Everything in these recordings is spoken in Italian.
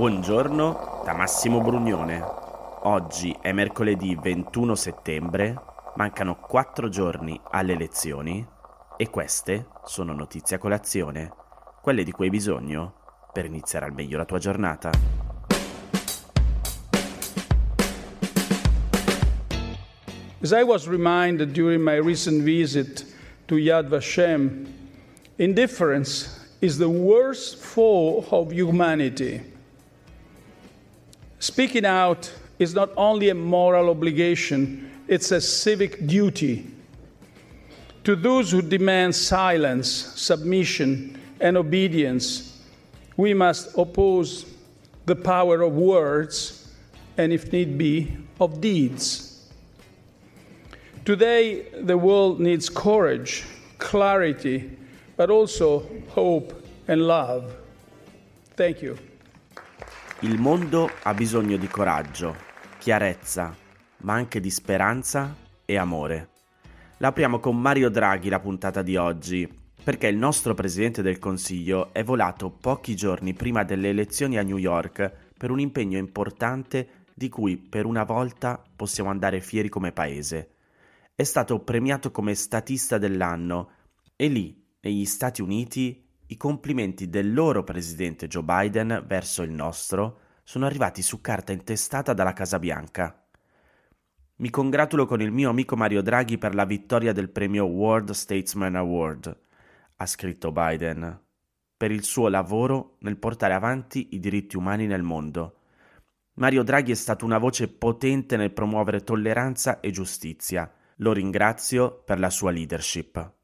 Buongiorno da Massimo Brugnone. Oggi è mercoledì 21 settembre, mancano 4 giorni alle elezioni e queste sono notizie a colazione, quelle di cui hai bisogno per iniziare al meglio la tua giornata. As I was reminded during my recent visit to Yad Vashem, indifference is the worst foe of humanity. Speaking out is not only a moral obligation, it's a civic duty. To those who demand silence, submission, and obedience, we must oppose the power of words and, if need be, of deeds. Today, the world needs courage, clarity, but also hope and love. Thank you. Il mondo ha bisogno di coraggio, chiarezza, ma anche di speranza e amore. L'apriamo con Mario Draghi la puntata di oggi, perché il nostro Presidente del Consiglio è volato pochi giorni prima delle elezioni a New York per un impegno importante di cui per una volta possiamo andare fieri come Paese. È stato premiato come statista dell'anno e lì, negli Stati Uniti, i complimenti del loro presidente Joe Biden verso il nostro sono arrivati su carta intestata dalla Casa Bianca. Mi congratulo con il mio amico Mario Draghi per la vittoria del premio World Statesman Award, ha scritto Biden, per il suo lavoro nel portare avanti i diritti umani nel mondo. Mario Draghi è stato una voce potente nel promuovere tolleranza e giustizia. Lo ringrazio per la sua leadership.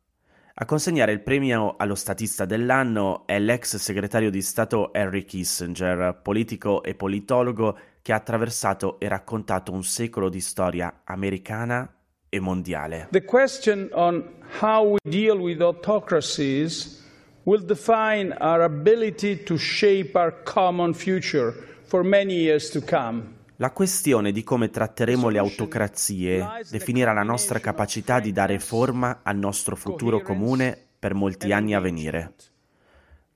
A consegnare il premio allo statista dell'anno è l'ex segretario di Stato Henry Kissinger, politico e politologo che ha attraversato e raccontato un secolo di storia americana e mondiale. The question on how we deal with autocracies will define our ability to shape our common future for many years to come. La questione di come tratteremo le autocrazie definirà la nostra capacità di dare forma al nostro futuro comune per molti anni a venire.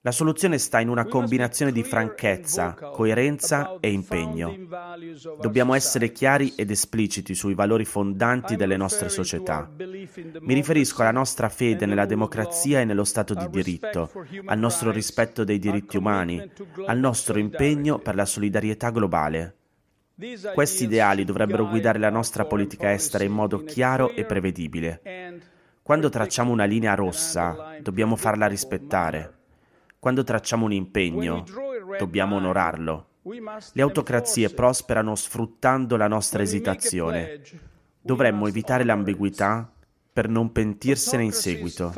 La soluzione sta in una combinazione di franchezza, coerenza e impegno. Dobbiamo essere chiari ed espliciti sui valori fondanti delle nostre società. Mi riferisco alla nostra fede nella democrazia e nello Stato di diritto, al nostro rispetto dei diritti umani, al nostro impegno per la solidarietà globale. Questi ideali dovrebbero guidare la nostra politica estera in modo chiaro e prevedibile. Quando tracciamo una linea rossa, dobbiamo farla rispettare. Quando tracciamo un impegno, dobbiamo onorarlo. Le autocrazie prosperano sfruttando la nostra esitazione. Dovremmo evitare l'ambiguità per non pentirsene in seguito.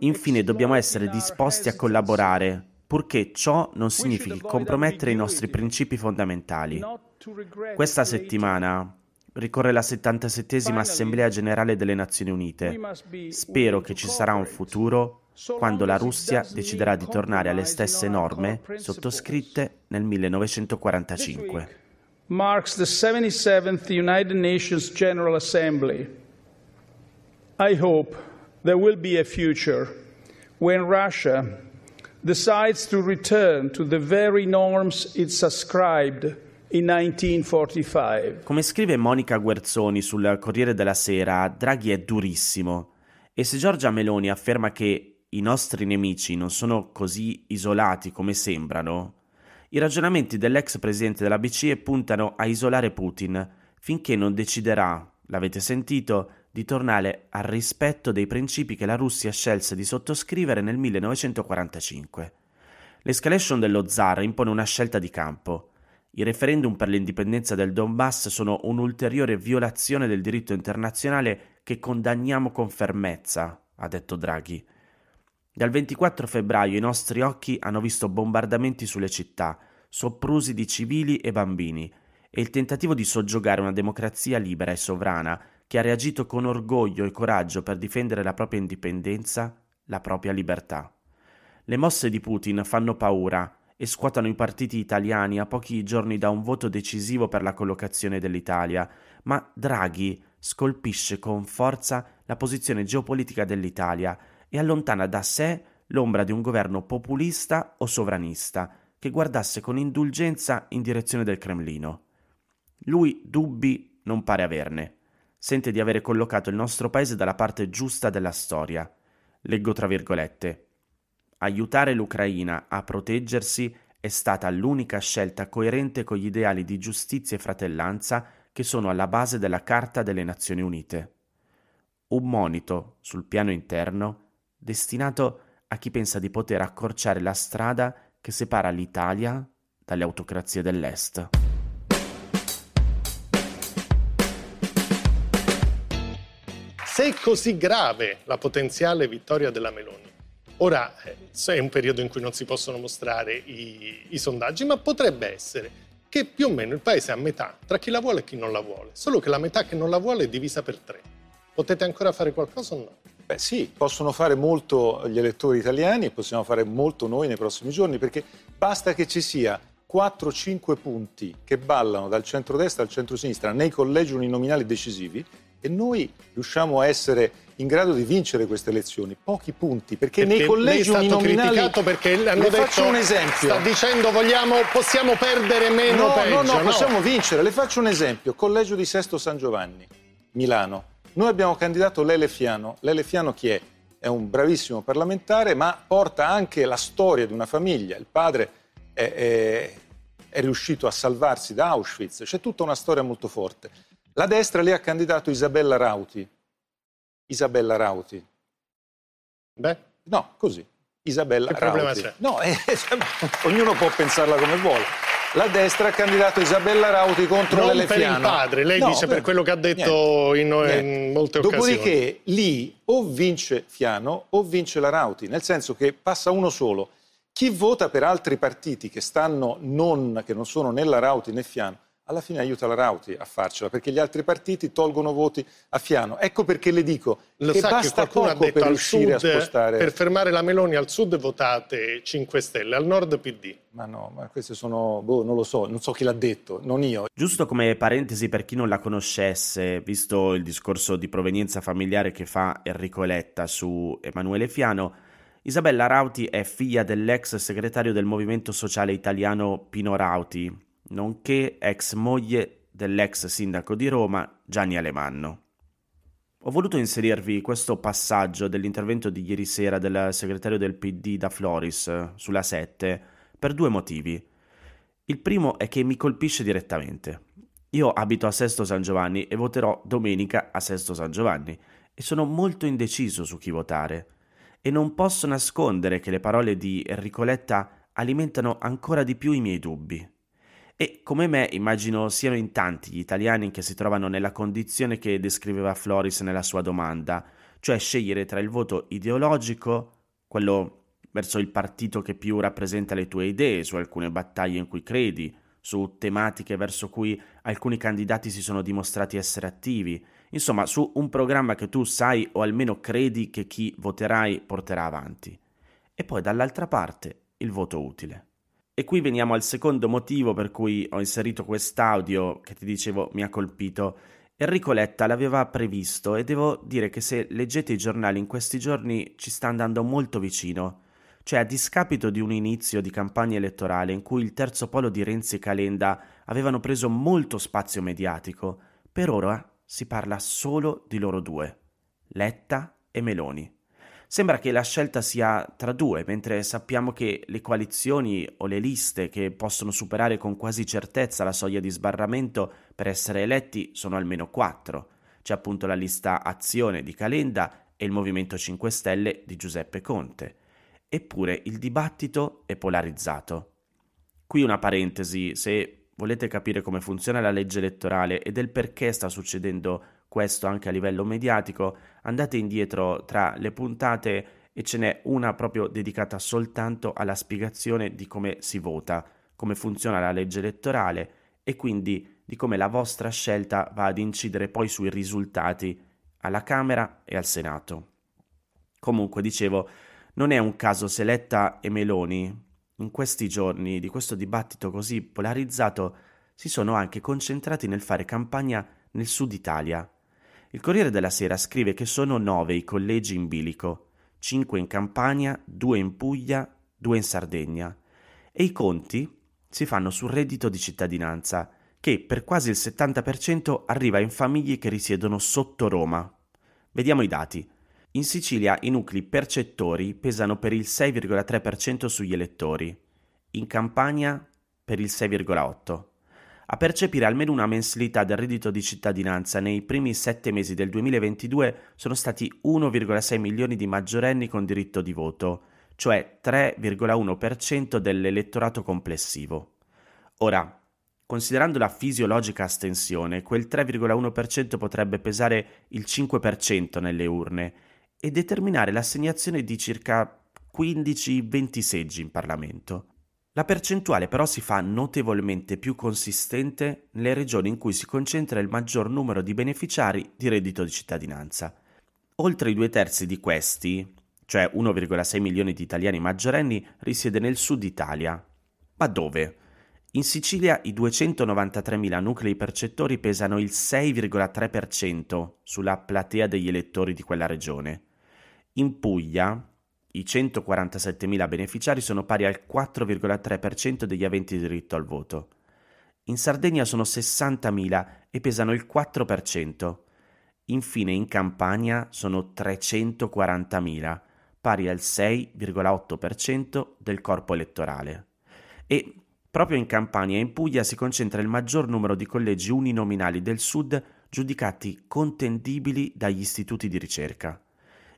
Infine dobbiamo essere disposti a collaborare, purché ciò non significhi compromettere i nostri principi fondamentali. Questa settimana ricorre la 77esima Assemblea Generale delle Nazioni Unite. Spero che ci sarà un futuro quando la Russia deciderà di tornare alle stesse norme sottoscritte nel 1945. Marks the 77th United Nations General Assembly. I hope there will be a future when Russia decides to return to the very norms it subscribed in 1945. Come scrive Monica Guerzoni sul Corriere della Sera, Draghi è durissimo e se Giorgia Meloni afferma che i nostri nemici non sono così isolati come sembrano, i ragionamenti dell'ex presidente della BCE puntano a isolare Putin finché non deciderà, l'avete sentito, di tornare al rispetto dei principi che la Russia scelse di sottoscrivere nel 1945. L'escalation dello zar impone una scelta di campo. I referendum per l'indipendenza del Donbass sono un'ulteriore violazione del diritto internazionale che condanniamo con fermezza, ha detto Draghi. Dal 24 febbraio i nostri occhi hanno visto bombardamenti sulle città, soprusi di civili e bambini, e il tentativo di soggiogare una democrazia libera e sovrana che ha reagito con orgoglio e coraggio per difendere la propria indipendenza, la propria libertà. Le mosse di Putin fanno paura e scuotano i partiti italiani a pochi giorni da un voto decisivo per la collocazione dell'Italia, ma Draghi scolpisce con forza la posizione geopolitica dell'Italia e allontana da sé l'ombra di un governo populista o sovranista, che guardasse con indulgenza in direzione del Cremlino. Lui dubbi non pare averne. Sente di avere collocato il nostro paese dalla parte giusta della storia. Leggo tra virgolette. Aiutare l'Ucraina a proteggersi è stata l'unica scelta coerente con gli ideali di giustizia e fratellanza che sono alla base della Carta delle Nazioni Unite. Un monito sul piano interno destinato a chi pensa di poter accorciare la strada che separa l'Italia dalle autocrazie dell'Est. Se è così grave la potenziale vittoria della Meloni, ora eh, è un periodo in cui non si possono mostrare i, i sondaggi, ma potrebbe essere che più o meno il paese è a metà tra chi la vuole e chi non la vuole, solo che la metà che non la vuole è divisa per tre. Potete ancora fare qualcosa o no? Beh sì, possono fare molto gli elettori italiani e possiamo fare molto noi nei prossimi giorni perché basta che ci sia 4-5 punti che ballano dal centro-destra al centro-sinistra nei collegi uninominali decisivi e noi riusciamo a essere in grado di vincere queste elezioni. Pochi punti, perché, perché nei collegi è stato criticato perché hanno detto, faccio un esempio. Sta dicendo vogliamo, possiamo perdere meno no, peggio. No, no, no, possiamo vincere. Le faccio un esempio. Collegio di Sesto San Giovanni, Milano. Noi abbiamo candidato Lele Fiano. Lele Fiano chi è? È un bravissimo parlamentare, ma porta anche la storia di una famiglia. Il padre è, è, è riuscito a salvarsi da Auschwitz. C'è tutta una storia molto forte. La destra lì ha candidato Isabella Rauti. Isabella Rauti. Beh? No, così. Isabella che Rauti. problema c'è? No, eh, ognuno può pensarla come vuole. La destra ha candidato Isabella Rauti contro non Lele per Fiano. il padre, lei no, dice per quello che ha detto in, in, molte Dopodiché, occasioni. Dopodiché lì o vince Fiano o vince la Rauti, nel senso che passa uno solo. Chi vota per altri partiti che, stanno non, che non sono né la Rauti né Fiano alla fine aiuta la Rauti a farcela, perché gli altri partiti tolgono voti a Fiano. Ecco perché le dico Lo che sa basta che poco per riuscire sud, a spostare... per fermare la Meloni al sud votate 5 Stelle, al nord PD. Ma no, ma queste sono, boh, non lo so, non so chi l'ha detto, non io. Giusto come parentesi per chi non la conoscesse, visto il discorso di provenienza familiare che fa Enrico Letta su Emanuele Fiano, Isabella Rauti è figlia dell'ex segretario del Movimento Sociale Italiano Pino Rauti, nonché ex moglie dell'ex sindaco di Roma Gianni Alemanno. Ho voluto inserirvi questo passaggio dell'intervento di ieri sera del segretario del PD da Floris sulla 7 per due motivi. Il primo è che mi colpisce direttamente. Io abito a Sesto San Giovanni e voterò domenica a Sesto San Giovanni e sono molto indeciso su chi votare. E non posso nascondere che le parole di Enrico Letta alimentano ancora di più i miei dubbi. E come me immagino siano in tanti gli italiani che si trovano nella condizione che descriveva Floris nella sua domanda, cioè scegliere tra il voto ideologico, quello verso il partito che più rappresenta le tue idee, su alcune battaglie in cui credi, su tematiche verso cui alcuni candidati si sono dimostrati essere attivi, insomma su un programma che tu sai o almeno credi che chi voterai porterà avanti. E poi dall'altra parte il voto utile. E qui veniamo al secondo motivo per cui ho inserito quest'audio che ti dicevo mi ha colpito. Enrico Letta l'aveva previsto e devo dire che se leggete i giornali in questi giorni ci sta andando molto vicino. Cioè a discapito di un inizio di campagna elettorale in cui il terzo polo di Renzi e Calenda avevano preso molto spazio mediatico, per ora si parla solo di loro due, Letta e Meloni. Sembra che la scelta sia tra due, mentre sappiamo che le coalizioni o le liste che possono superare con quasi certezza la soglia di sbarramento per essere eletti sono almeno quattro. C'è appunto la lista Azione di Calenda e il Movimento 5 Stelle di Giuseppe Conte. Eppure il dibattito è polarizzato. Qui una parentesi, se volete capire come funziona la legge elettorale e del perché sta succedendo questo anche a livello mediatico, andate indietro tra le puntate e ce n'è una proprio dedicata soltanto alla spiegazione di come si vota, come funziona la legge elettorale e quindi di come la vostra scelta va ad incidere poi sui risultati alla Camera e al Senato. Comunque, dicevo, non è un caso se Letta e Meloni, in questi giorni di questo dibattito così polarizzato, si sono anche concentrati nel fare campagna nel sud Italia, il Corriere della Sera scrive che sono nove i collegi in bilico, cinque in Campania, due in Puglia, due in Sardegna. E i conti si fanno sul reddito di cittadinanza, che per quasi il 70% arriva in famiglie che risiedono sotto Roma. Vediamo i dati. In Sicilia i nuclei percettori pesano per il 6,3% sugli elettori, in Campania per il 6,8%. A percepire almeno una mensilità del reddito di cittadinanza nei primi sette mesi del 2022 sono stati 1,6 milioni di maggiorenni con diritto di voto, cioè 3,1% dell'elettorato complessivo. Ora, considerando la fisiologica astensione, quel 3,1% potrebbe pesare il 5% nelle urne e determinare l'assegnazione di circa 15-20 seggi in Parlamento. La percentuale però si fa notevolmente più consistente nelle regioni in cui si concentra il maggior numero di beneficiari di reddito di cittadinanza. Oltre i due terzi di questi, cioè 1,6 milioni di italiani maggiorenni, risiede nel sud Italia. Ma dove? In Sicilia i 293.000 nuclei percettori pesano il 6,3% sulla platea degli elettori di quella regione. In Puglia i 147.000 beneficiari sono pari al 4,3% degli aventi diritto al voto. In Sardegna sono 60.000 e pesano il 4%. Infine in Campania sono 340.000, pari al 6,8% del corpo elettorale. E proprio in Campania e in Puglia si concentra il maggior numero di collegi uninominali del Sud giudicati contendibili dagli istituti di ricerca.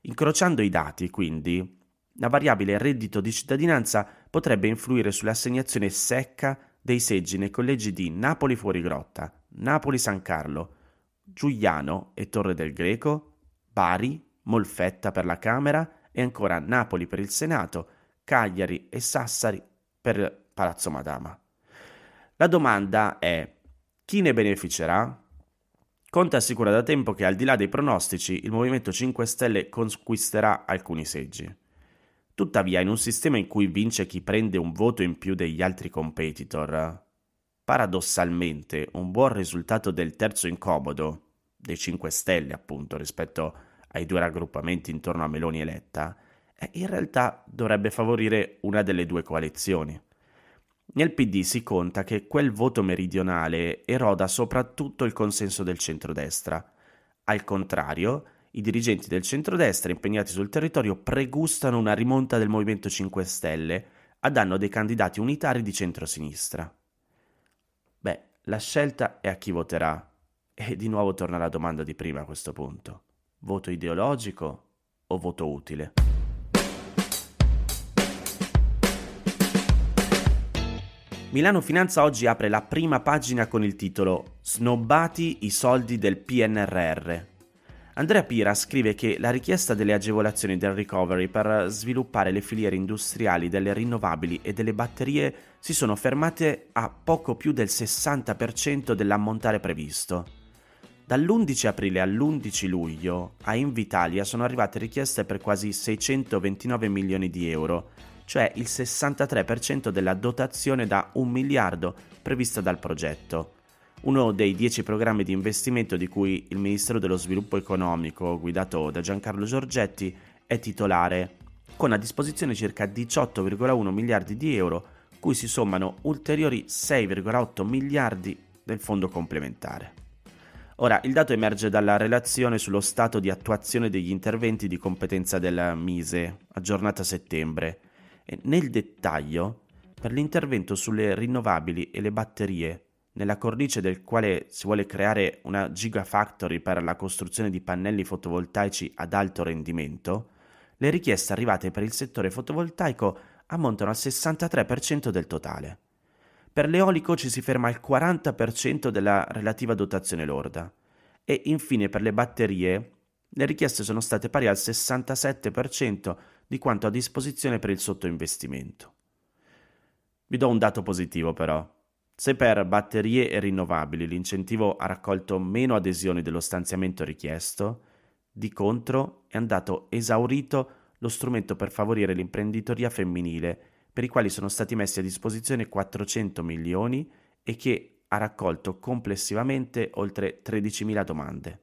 Incrociando i dati, quindi, la variabile reddito di cittadinanza potrebbe influire sull'assegnazione secca dei seggi nei collegi di Napoli Fuorigrotta, Napoli San Carlo, Giuliano e Torre del Greco, Bari, Molfetta per la Camera e ancora Napoli per il Senato, Cagliari e Sassari per Palazzo Madama. La domanda è chi ne beneficerà? Conte assicura da tempo che al di là dei pronostici il Movimento 5 Stelle conquisterà alcuni seggi. Tuttavia, in un sistema in cui vince chi prende un voto in più degli altri competitor, paradossalmente un buon risultato del terzo incomodo, dei 5 Stelle appunto rispetto ai due raggruppamenti intorno a Meloni eletta, eh, in realtà dovrebbe favorire una delle due coalizioni. Nel PD si conta che quel voto meridionale eroda soprattutto il consenso del centrodestra. Al contrario, i dirigenti del centrodestra impegnati sul territorio pregustano una rimonta del Movimento 5 Stelle a danno dei candidati unitari di centrosinistra. Beh, la scelta è a chi voterà. E di nuovo torna la domanda di prima a questo punto. Voto ideologico o voto utile? Milano Finanza oggi apre la prima pagina con il titolo Snobbati i soldi del PNRR. Andrea Pira scrive che la richiesta delle agevolazioni del recovery per sviluppare le filiere industriali delle rinnovabili e delle batterie si sono fermate a poco più del 60% dell'ammontare previsto. Dall'11 aprile all'11 luglio a Invitalia sono arrivate richieste per quasi 629 milioni di euro, cioè il 63% della dotazione da un miliardo prevista dal progetto. Uno dei dieci programmi di investimento di cui il Ministero dello Sviluppo Economico, guidato da Giancarlo Giorgetti, è titolare, con a disposizione circa 18,1 miliardi di euro, cui si sommano ulteriori 6,8 miliardi del fondo complementare. Ora, il dato emerge dalla relazione sullo stato di attuazione degli interventi di competenza del Mise, aggiornata a settembre, e nel dettaglio, per l'intervento sulle rinnovabili e le batterie, nella cornice del quale si vuole creare una gigafactory per la costruzione di pannelli fotovoltaici ad alto rendimento, le richieste arrivate per il settore fotovoltaico ammontano al 63% del totale. Per l'eolico ci si ferma al 40% della relativa dotazione lorda e infine per le batterie le richieste sono state pari al 67% di quanto a disposizione per il sottoinvestimento. Vi do un dato positivo però. Se per batterie e rinnovabili l'incentivo ha raccolto meno adesioni dello stanziamento richiesto, di contro è andato esaurito lo strumento per favorire l'imprenditoria femminile, per i quali sono stati messi a disposizione 400 milioni e che ha raccolto complessivamente oltre 13.000 domande.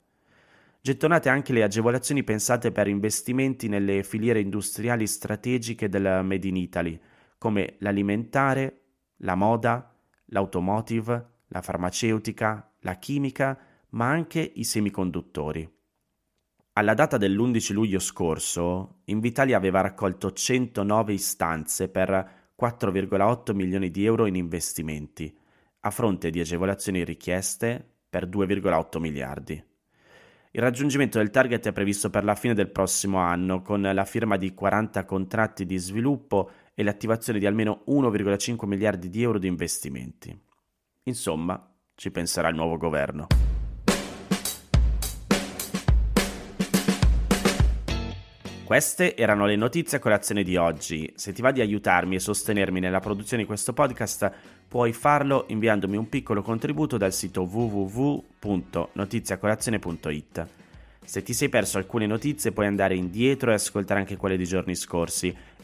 Gettonate anche le agevolazioni pensate per investimenti nelle filiere industriali strategiche del Made in Italy, come l'alimentare, la moda, l'automotive, la farmaceutica, la chimica, ma anche i semiconduttori. Alla data dell'11 luglio scorso, Invitalia aveva raccolto 109 istanze per 4,8 milioni di euro in investimenti, a fronte di agevolazioni richieste per 2,8 miliardi. Il raggiungimento del target è previsto per la fine del prossimo anno, con la firma di 40 contratti di sviluppo e l'attivazione di almeno 1,5 miliardi di euro di investimenti. Insomma, ci penserà il nuovo governo. Queste erano le notizie a colazione di oggi. Se ti va di aiutarmi e sostenermi nella produzione di questo podcast, puoi farlo inviandomi un piccolo contributo dal sito www.notiziacolazione.it. Se ti sei perso alcune notizie puoi andare indietro e ascoltare anche quelle di giorni scorsi